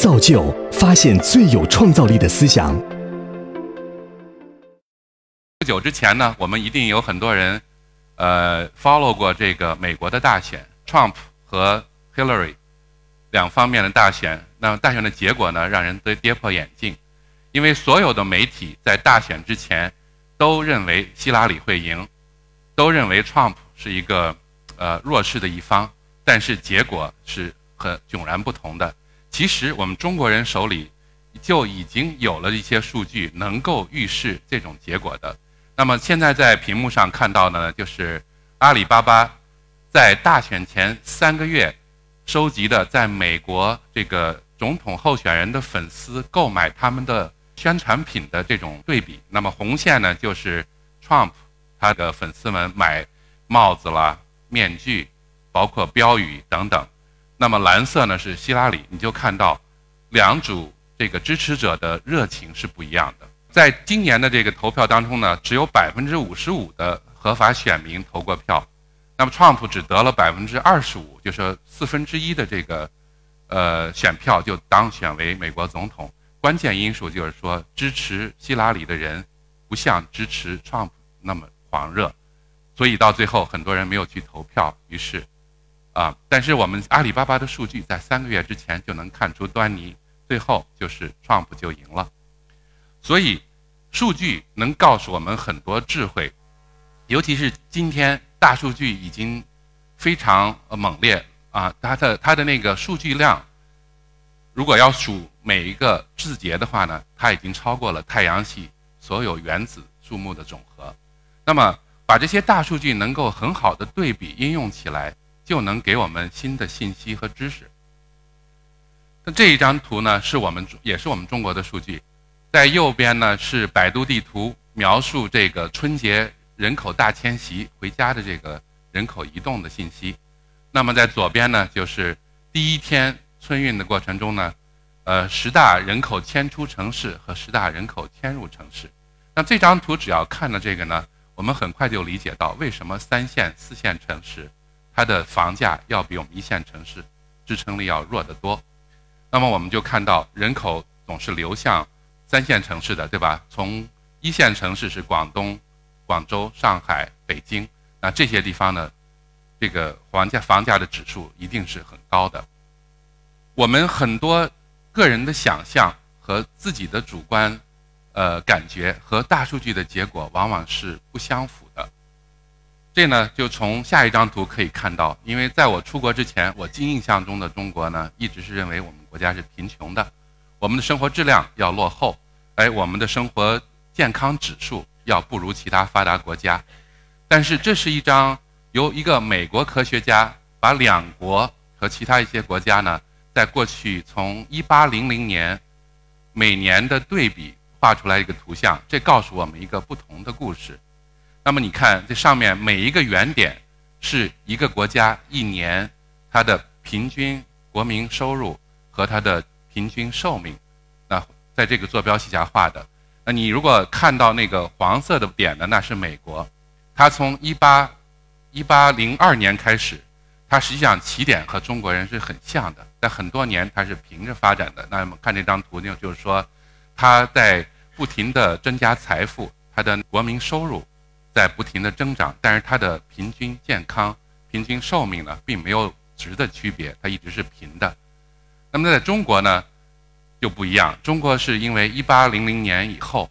造就发现最有创造力的思想。不久之前呢，我们一定有很多人，呃，follow 过这个美国的大选，Trump 和 Hillary 两方面的大选。那大选的结果呢，让人都跌破眼镜，因为所有的媒体在大选之前都认为希拉里会赢，都认为 Trump 是一个呃弱势的一方，但是结果是很迥然不同的。其实我们中国人手里就已经有了一些数据，能够预示这种结果的。那么现在在屏幕上看到的呢，就是阿里巴巴在大选前三个月收集的在美国这个总统候选人的粉丝购买他们的宣传品的这种对比。那么红线呢，就是 Trump 他的粉丝们买帽子啦、面具，包括标语等等。那么蓝色呢是希拉里，你就看到两组这个支持者的热情是不一样的。在今年的这个投票当中呢，只有百分之五十五的合法选民投过票，那么 Trump 只得了百分之二十五，就是四分之一的这个呃选票就当选为美国总统。关键因素就是说，支持希拉里的人不像支持 Trump 那么狂热，所以到最后很多人没有去投票。于是啊，但是我们阿里巴巴的数据在三个月之前就能看出端倪，最后就是 Trump 就赢了。所以，数据能告诉我们很多智慧，尤其是今天大数据已经非常猛烈啊，它的它的那个数据量，如果要数每一个字节的话呢，它已经超过了太阳系所有原子数目的总和。那么，把这些大数据能够很好的对比应用起来，就能给我们新的信息和知识。那这一张图呢，是我们也是我们中国的数据。在右边呢是百度地图描述这个春节人口大迁徙回家的这个人口移动的信息，那么在左边呢就是第一天春运的过程中呢，呃十大人口迁出城市和十大人口迁入城市。那这张图只要看了这个呢，我们很快就理解到为什么三线、四线城市它的房价要比我们一线城市支撑力要弱得多。那么我们就看到人口总是流向。三线城市的对吧？从一线城市是广东、广州、上海、北京，那这些地方呢，这个房价房价的指数一定是很高的。我们很多个人的想象和自己的主观呃感觉和大数据的结果往往是不相符。这呢，就从下一张图可以看到，因为在我出国之前，我记印象中的中国呢，一直是认为我们国家是贫穷的。我们的生活质量要落后，哎，我们的生活健康指数要不如其他发达国家。但是这是一张由一个美国科学家把两国和其他一些国家呢，在过去从一八零零年每年的对比画出来一个图像，这告诉我们一个不同的故事。那么你看这上面每一个圆点是一个国家一年它的平均国民收入和它的。平均寿命，那在这个坐标系下画的。那你如果看到那个黄色的点呢，那是美国，它从一八一八零二年开始，它实际上起点和中国人是很像的，在很多年它是平着发展的。那么看这张图呢，就是说，它在不停的增加财富，它的国民收入在不停的增长，但是它的平均健康、平均寿命呢，并没有值的区别，它一直是平的。那么在中国呢，就不一样。中国是因为一八零零年以后，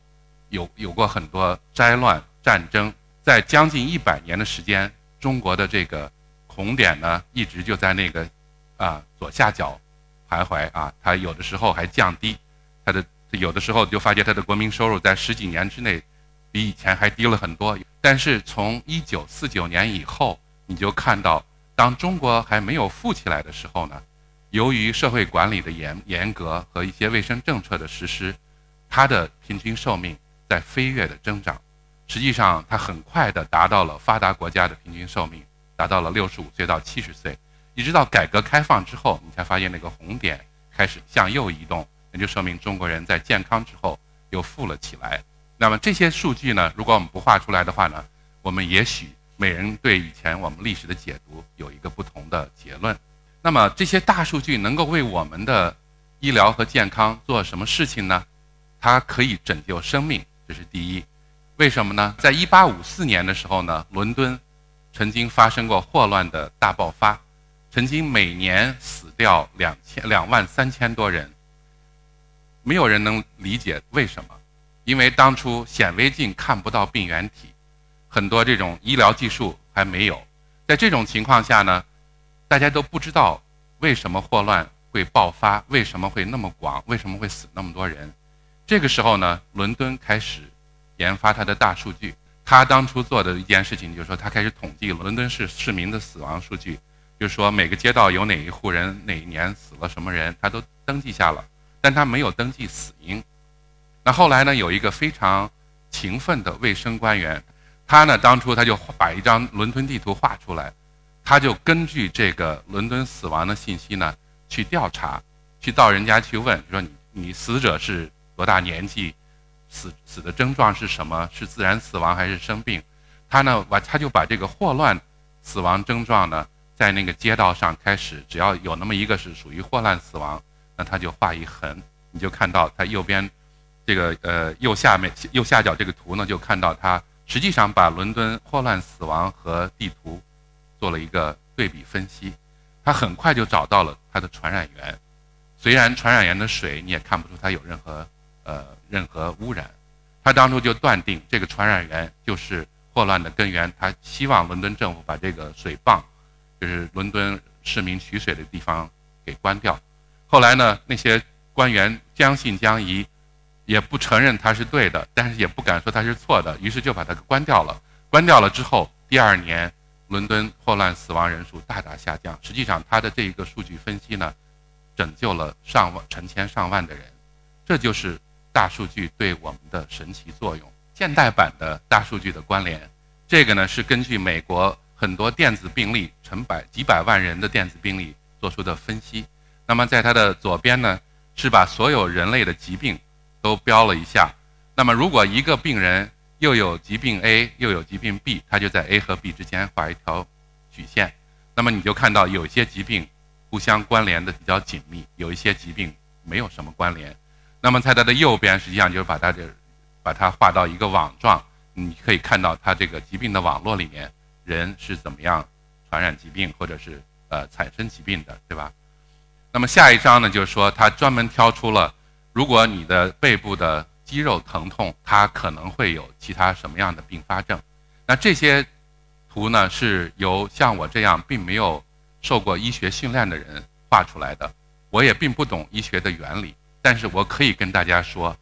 有有过很多灾乱、战争，在将近一百年的时间，中国的这个红点呢，一直就在那个啊左下角徘徊啊。它有的时候还降低，它的有的时候就发现它的国民收入在十几年之内比以前还低了很多。但是从一九四九年以后，你就看到，当中国还没有富起来的时候呢。由于社会管理的严严格和一些卫生政策的实施，它的平均寿命在飞跃的增长。实际上，它很快的达到了发达国家的平均寿命，达到了六十五岁到七十岁。一直到改革开放之后，你才发现那个红点开始向右移动，那就说明中国人在健康之后又富了起来。那么这些数据呢，如果我们不画出来的话呢，我们也许每人对以前我们历史的解读有一个不同的结论。那么这些大数据能够为我们的医疗和健康做什么事情呢？它可以拯救生命，这是第一。为什么呢？在一八五四年的时候呢，伦敦曾经发生过霍乱的大爆发，曾经每年死掉两千两万三千多人。没有人能理解为什么，因为当初显微镜看不到病原体，很多这种医疗技术还没有。在这种情况下呢，大家都不知道为什么霍乱会爆发，为什么会那么广，为什么会死那么多人。这个时候呢，伦敦开始研发它的大数据。他当初做的一件事情就是说，他开始统计伦敦市市民的死亡数据，就是说每个街道有哪一户人哪一年死了什么人，他都登记下了。但他没有登记死因。那后来呢？有一个非常勤奋的卫生官员，他呢当初他就把一张伦敦地图画出来，他就根据这个伦敦死亡的信息呢去调查，去到人家去问，说你死者是多大年纪，死死的症状是什么？是自然死亡还是生病？他呢把他就把这个霍乱死亡症状呢在那个街道上开始，只要有那么一个是属于霍乱死亡。那他就画一横，你就看到他右边，这个呃右下面右下角这个图呢，就看到他实际上把伦敦霍乱死亡和地图做了一个对比分析，他很快就找到了他的传染源，虽然传染源的水你也看不出它有任何呃任何污染，他当初就断定这个传染源就是霍乱的根源，他希望伦敦政府把这个水泵，就是伦敦市民取水的地方给关掉。后来呢，那些官员将信将疑，也不承认他是对的，但是也不敢说他是错的，于是就把他关掉了。关掉了之后，第二年伦敦霍乱死亡人数大大下降。实际上，他的这一个数据分析呢，拯救了上万、成千上万的人。这就是大数据对我们的神奇作用。现代版的大数据的关联，这个呢是根据美国很多电子病例、成百几百万人的电子病例做出的分析。那么在它的左边呢，是把所有人类的疾病都标了一下。那么如果一个病人又有疾病 A 又有疾病 B，他就在 A 和 B 之间画一条曲线。那么你就看到有些疾病互相关联的比较紧密，有一些疾病没有什么关联。那么在它的右边，实际上就是把它的把它画到一个网状，你可以看到它这个疾病的网络里面人是怎么样传染疾病或者是呃产生疾病的，对吧？那么下一章呢，就是说他专门挑出了，如果你的背部的肌肉疼痛，它可能会有其他什么样的并发症。那这些图呢，是由像我这样并没有受过医学训练的人画出来的。我也并不懂医学的原理，但是我可以跟大家说，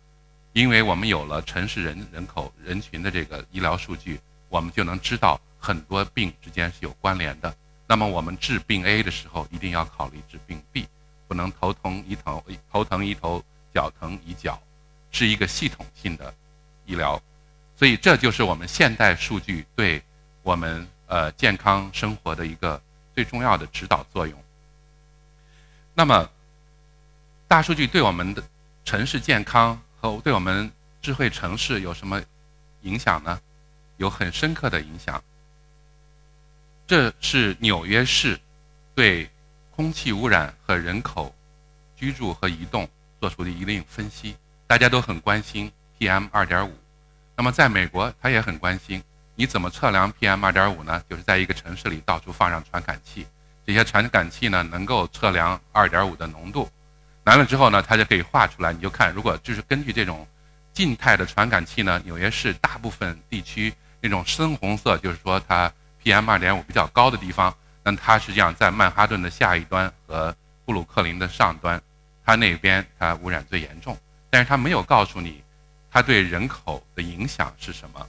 因为我们有了城市人人口人群的这个医疗数据，我们就能知道很多病之间是有关联的。那么我们治病 A 的时候，一定要考虑治病 B。不能头疼一头头疼一头，脚疼一脚，是一个系统性的医疗，所以这就是我们现代数据对我们呃健康生活的一个最重要的指导作用。那么，大数据对我们的城市健康和对我们智慧城市有什么影响呢？有很深刻的影响。这是纽约市对。空气污染和人口居住和移动做出的一定分析，大家都很关心 PM 二点五。那么在美国，他也很关心，你怎么测量 PM 二点五呢？就是在一个城市里到处放上传感器，这些传感器呢能够测量二点五的浓度。完了之后呢，它就可以画出来，你就看，如果就是根据这种静态的传感器呢，纽约市大部分地区那种深红色，就是说它 PM 二点五比较高的地方。那它实际上在曼哈顿的下一端和布鲁克林的上端，它那边它污染最严重，但是它没有告诉你它对人口的影响是什么。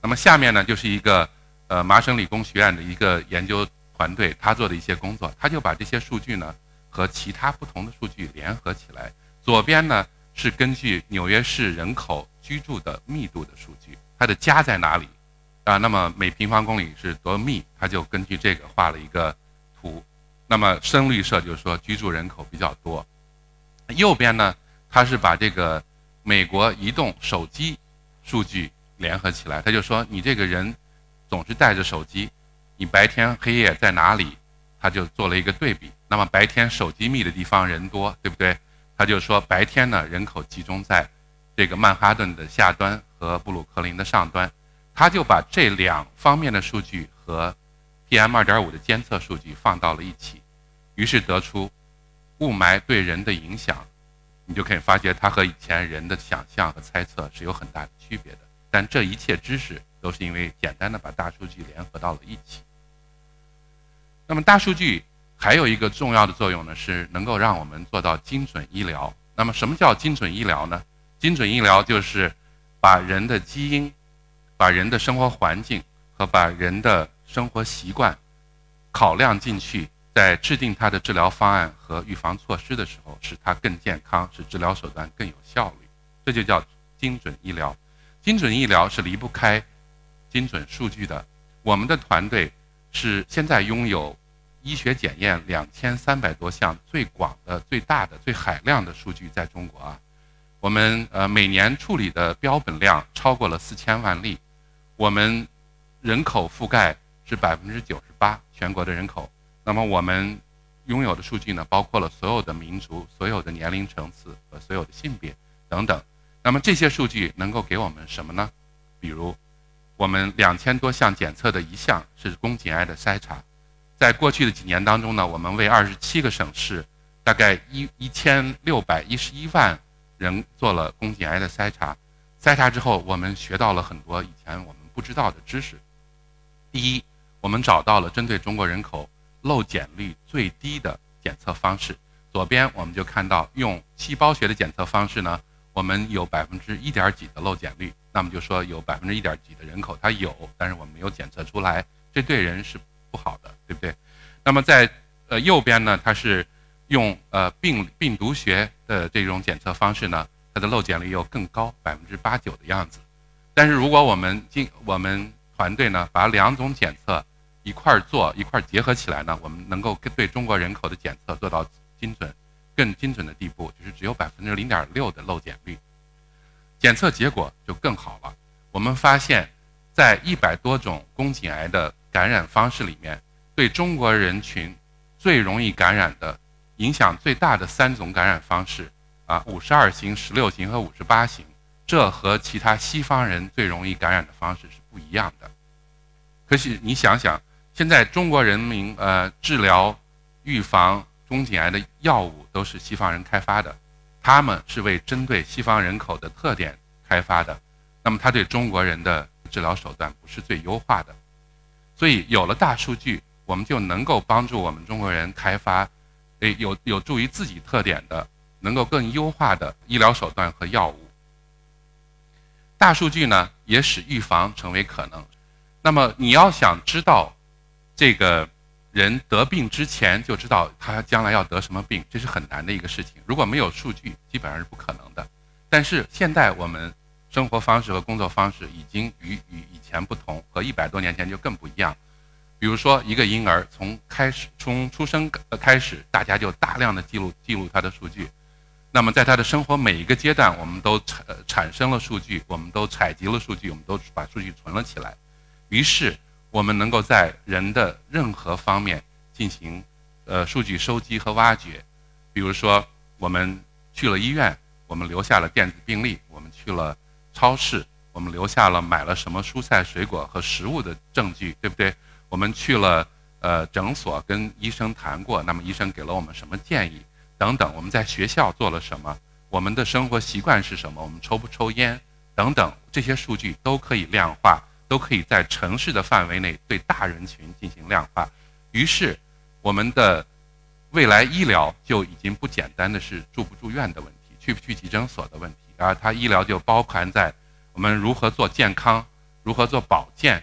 那么下面呢就是一个呃麻省理工学院的一个研究团队他做的一些工作，他就把这些数据呢和其他不同的数据联合起来。左边呢是根据纽约市人口居住的密度的数据，它的家在哪里？啊，那么每平方公里是多密，他就根据这个画了一个图。那么深绿色就是说居住人口比较多。右边呢，他是把这个美国移动手机数据联合起来，他就说你这个人总是带着手机，你白天黑夜在哪里？他就做了一个对比。那么白天手机密的地方人多，对不对？他就说白天呢人口集中在这个曼哈顿的下端和布鲁克林的上端，他就把这两方面的数据和 PM 二点五的监测数据放到了一起，于是得出雾霾对人的影响。你就可以发觉，它和以前人的想象和猜测是有很大的区别的。但这一切知识都是因为简单的把大数据联合到了一起。那么大数据还有一个重要的作用呢，是能够让我们做到精准医疗。那么什么叫精准医疗呢？精准医疗就是把人的基因、把人的生活环境和把人的生活习惯考量进去。在制定它的治疗方案和预防措施的时候，使它更健康，使治疗手段更有效率，这就叫精准医疗。精准医疗是离不开精准数据的。我们的团队是现在拥有医学检验两千三百多项最广的、最大的、最海量的数据在中国啊。我们呃每年处理的标本量超过了四千万例，我们人口覆盖是百分之九十八，全国的人口。那么我们拥有的数据呢，包括了所有的民族、所有的年龄层次和所有的性别等等。那么这些数据能够给我们什么呢？比如，我们两千多项检测的一项是宫颈癌的筛查，在过去的几年当中呢，我们为二十七个省市，大概一一千六百一十一万人做了宫颈癌的筛查。筛查之后，我们学到了很多以前我们不知道的知识。第一，我们找到了针对中国人口。漏检率最低的检测方式，左边我们就看到用细胞学的检测方式呢，我们有百分之一点几的漏检率，那么就说有百分之一点几的人口它有，但是我们没有检测出来，这对人是不好的，对不对？那么在呃右边呢，它是用呃病病毒学的这种检测方式呢，它的漏检率又更高，百分之八九的样子。但是如果我们进我们团队呢，把两种检测。一块儿做一块儿结合起来呢，我们能够对中国人口的检测做到精准、更精准的地步，就是只有百分之零点六的漏检率，检测结果就更好了。我们发现，在一百多种宫颈癌的感染方式里面，对中国人群最容易感染的、影响最大的三种感染方式啊，五十二型、十六型和五十八型，这和其他西方人最容易感染的方式是不一样的。可是你想想。现在中国人民呃治疗、预防宫颈癌的药物都是西方人开发的，他们是为针对西方人口的特点开发的，那么他对中国人的治疗手段不是最优化的，所以有了大数据，我们就能够帮助我们中国人开发，诶有有助于自己特点的，能够更优化的医疗手段和药物。大数据呢，也使预防成为可能。那么你要想知道。这个人得病之前就知道他将来要得什么病，这是很难的一个事情。如果没有数据，基本上是不可能的。但是现在我们生活方式和工作方式已经与与以前不同，和一百多年前就更不一样。比如说，一个婴儿从开始从出生开始，大家就大量的记录记录他的数据。那么在他的生活每一个阶段，我们都产产生了数据，我们都采集了数据，我们都把数据存了起来。于是。我们能够在人的任何方面进行呃数据收集和挖掘，比如说我们去了医院，我们留下了电子病历；我们去了超市，我们留下了买了什么蔬菜水果和食物的证据，对不对？我们去了呃诊所跟医生谈过，那么医生给了我们什么建议等等？我们在学校做了什么？我们的生活习惯是什么？我们抽不抽烟等等？这些数据都可以量化。都可以在城市的范围内对大人群进行量化，于是我们的未来医疗就已经不简单的是住不住院的问题，去不去急诊所的问题，而它医疗就包含在我们如何做健康，如何做保健，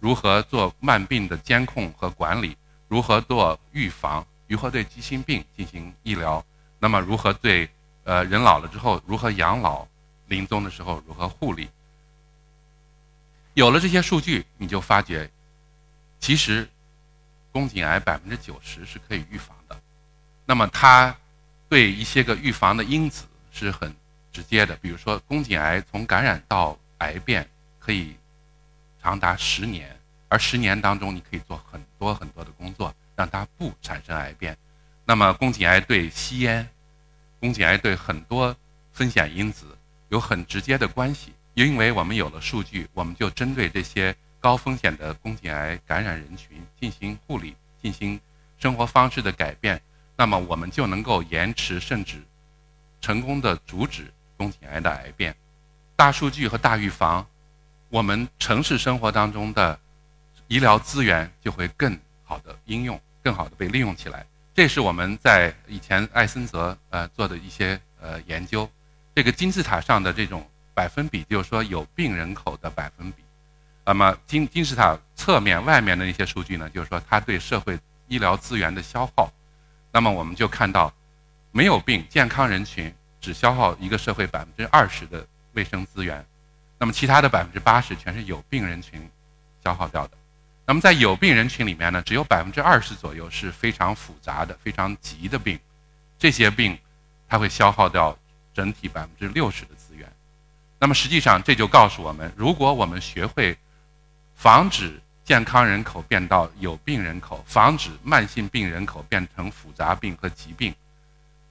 如何做慢病的监控和管理，如何做预防，如何对急性病进行医疗，那么如何对呃人老了之后如何养老，临终的时候如何护理。有了这些数据，你就发觉，其实宫颈癌百分之九十是可以预防的。那么它对一些个预防的因子是很直接的，比如说宫颈癌从感染到癌变可以长达十年，而十年当中你可以做很多很多的工作，让它不产生癌变。那么宫颈癌对吸烟、宫颈癌对很多风险因子有很直接的关系。因为我们有了数据，我们就针对这些高风险的宫颈癌感染人群进行护理，进行生活方式的改变，那么我们就能够延迟甚至成功的阻止宫颈癌的癌变。大数据和大预防，我们城市生活当中的医疗资源就会更好的应用，更好的被利用起来。这是我们在以前艾森泽呃做的一些呃研究，这个金字塔上的这种。百分比就是说有病人口的百分比，那么金金字塔侧面外面的那些数据呢，就是说它对社会医疗资源的消耗，那么我们就看到，没有病健康人群只消耗一个社会百分之二十的卫生资源，那么其他的百分之八十全是有病人群消耗掉的，那么在有病人群里面呢，只有百分之二十左右是非常复杂的、非常急的病，这些病它会消耗掉整体百分之六十的。那么实际上，这就告诉我们，如果我们学会防止健康人口变到有病人口，防止慢性病人口变成复杂病和疾病，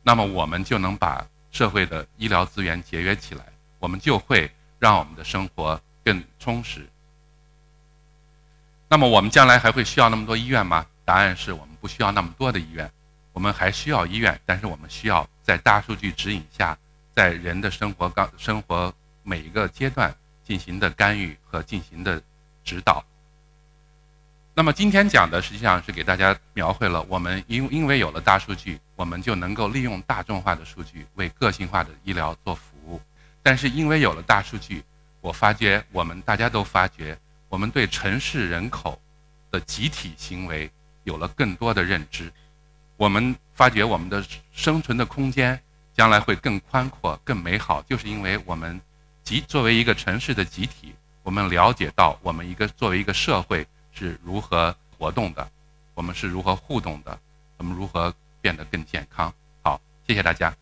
那么我们就能把社会的医疗资源节约起来，我们就会让我们的生活更充实。那么我们将来还会需要那么多医院吗？答案是我们不需要那么多的医院，我们还需要医院，但是我们需要在大数据指引下，在人的生活刚生活。每一个阶段进行的干预和进行的指导。那么今天讲的实际上是给大家描绘了我们因因为有了大数据，我们就能够利用大众化的数据为个性化的医疗做服务。但是因为有了大数据，我发觉我们大家都发觉，我们对城市人口的集体行为有了更多的认知。我们发觉我们的生存的空间将来会更宽阔、更美好，就是因为我们。集作为一个城市的集体，我们了解到我们一个作为一个社会是如何活动的，我们是如何互动的，我们如何变得更健康。好，谢谢大家。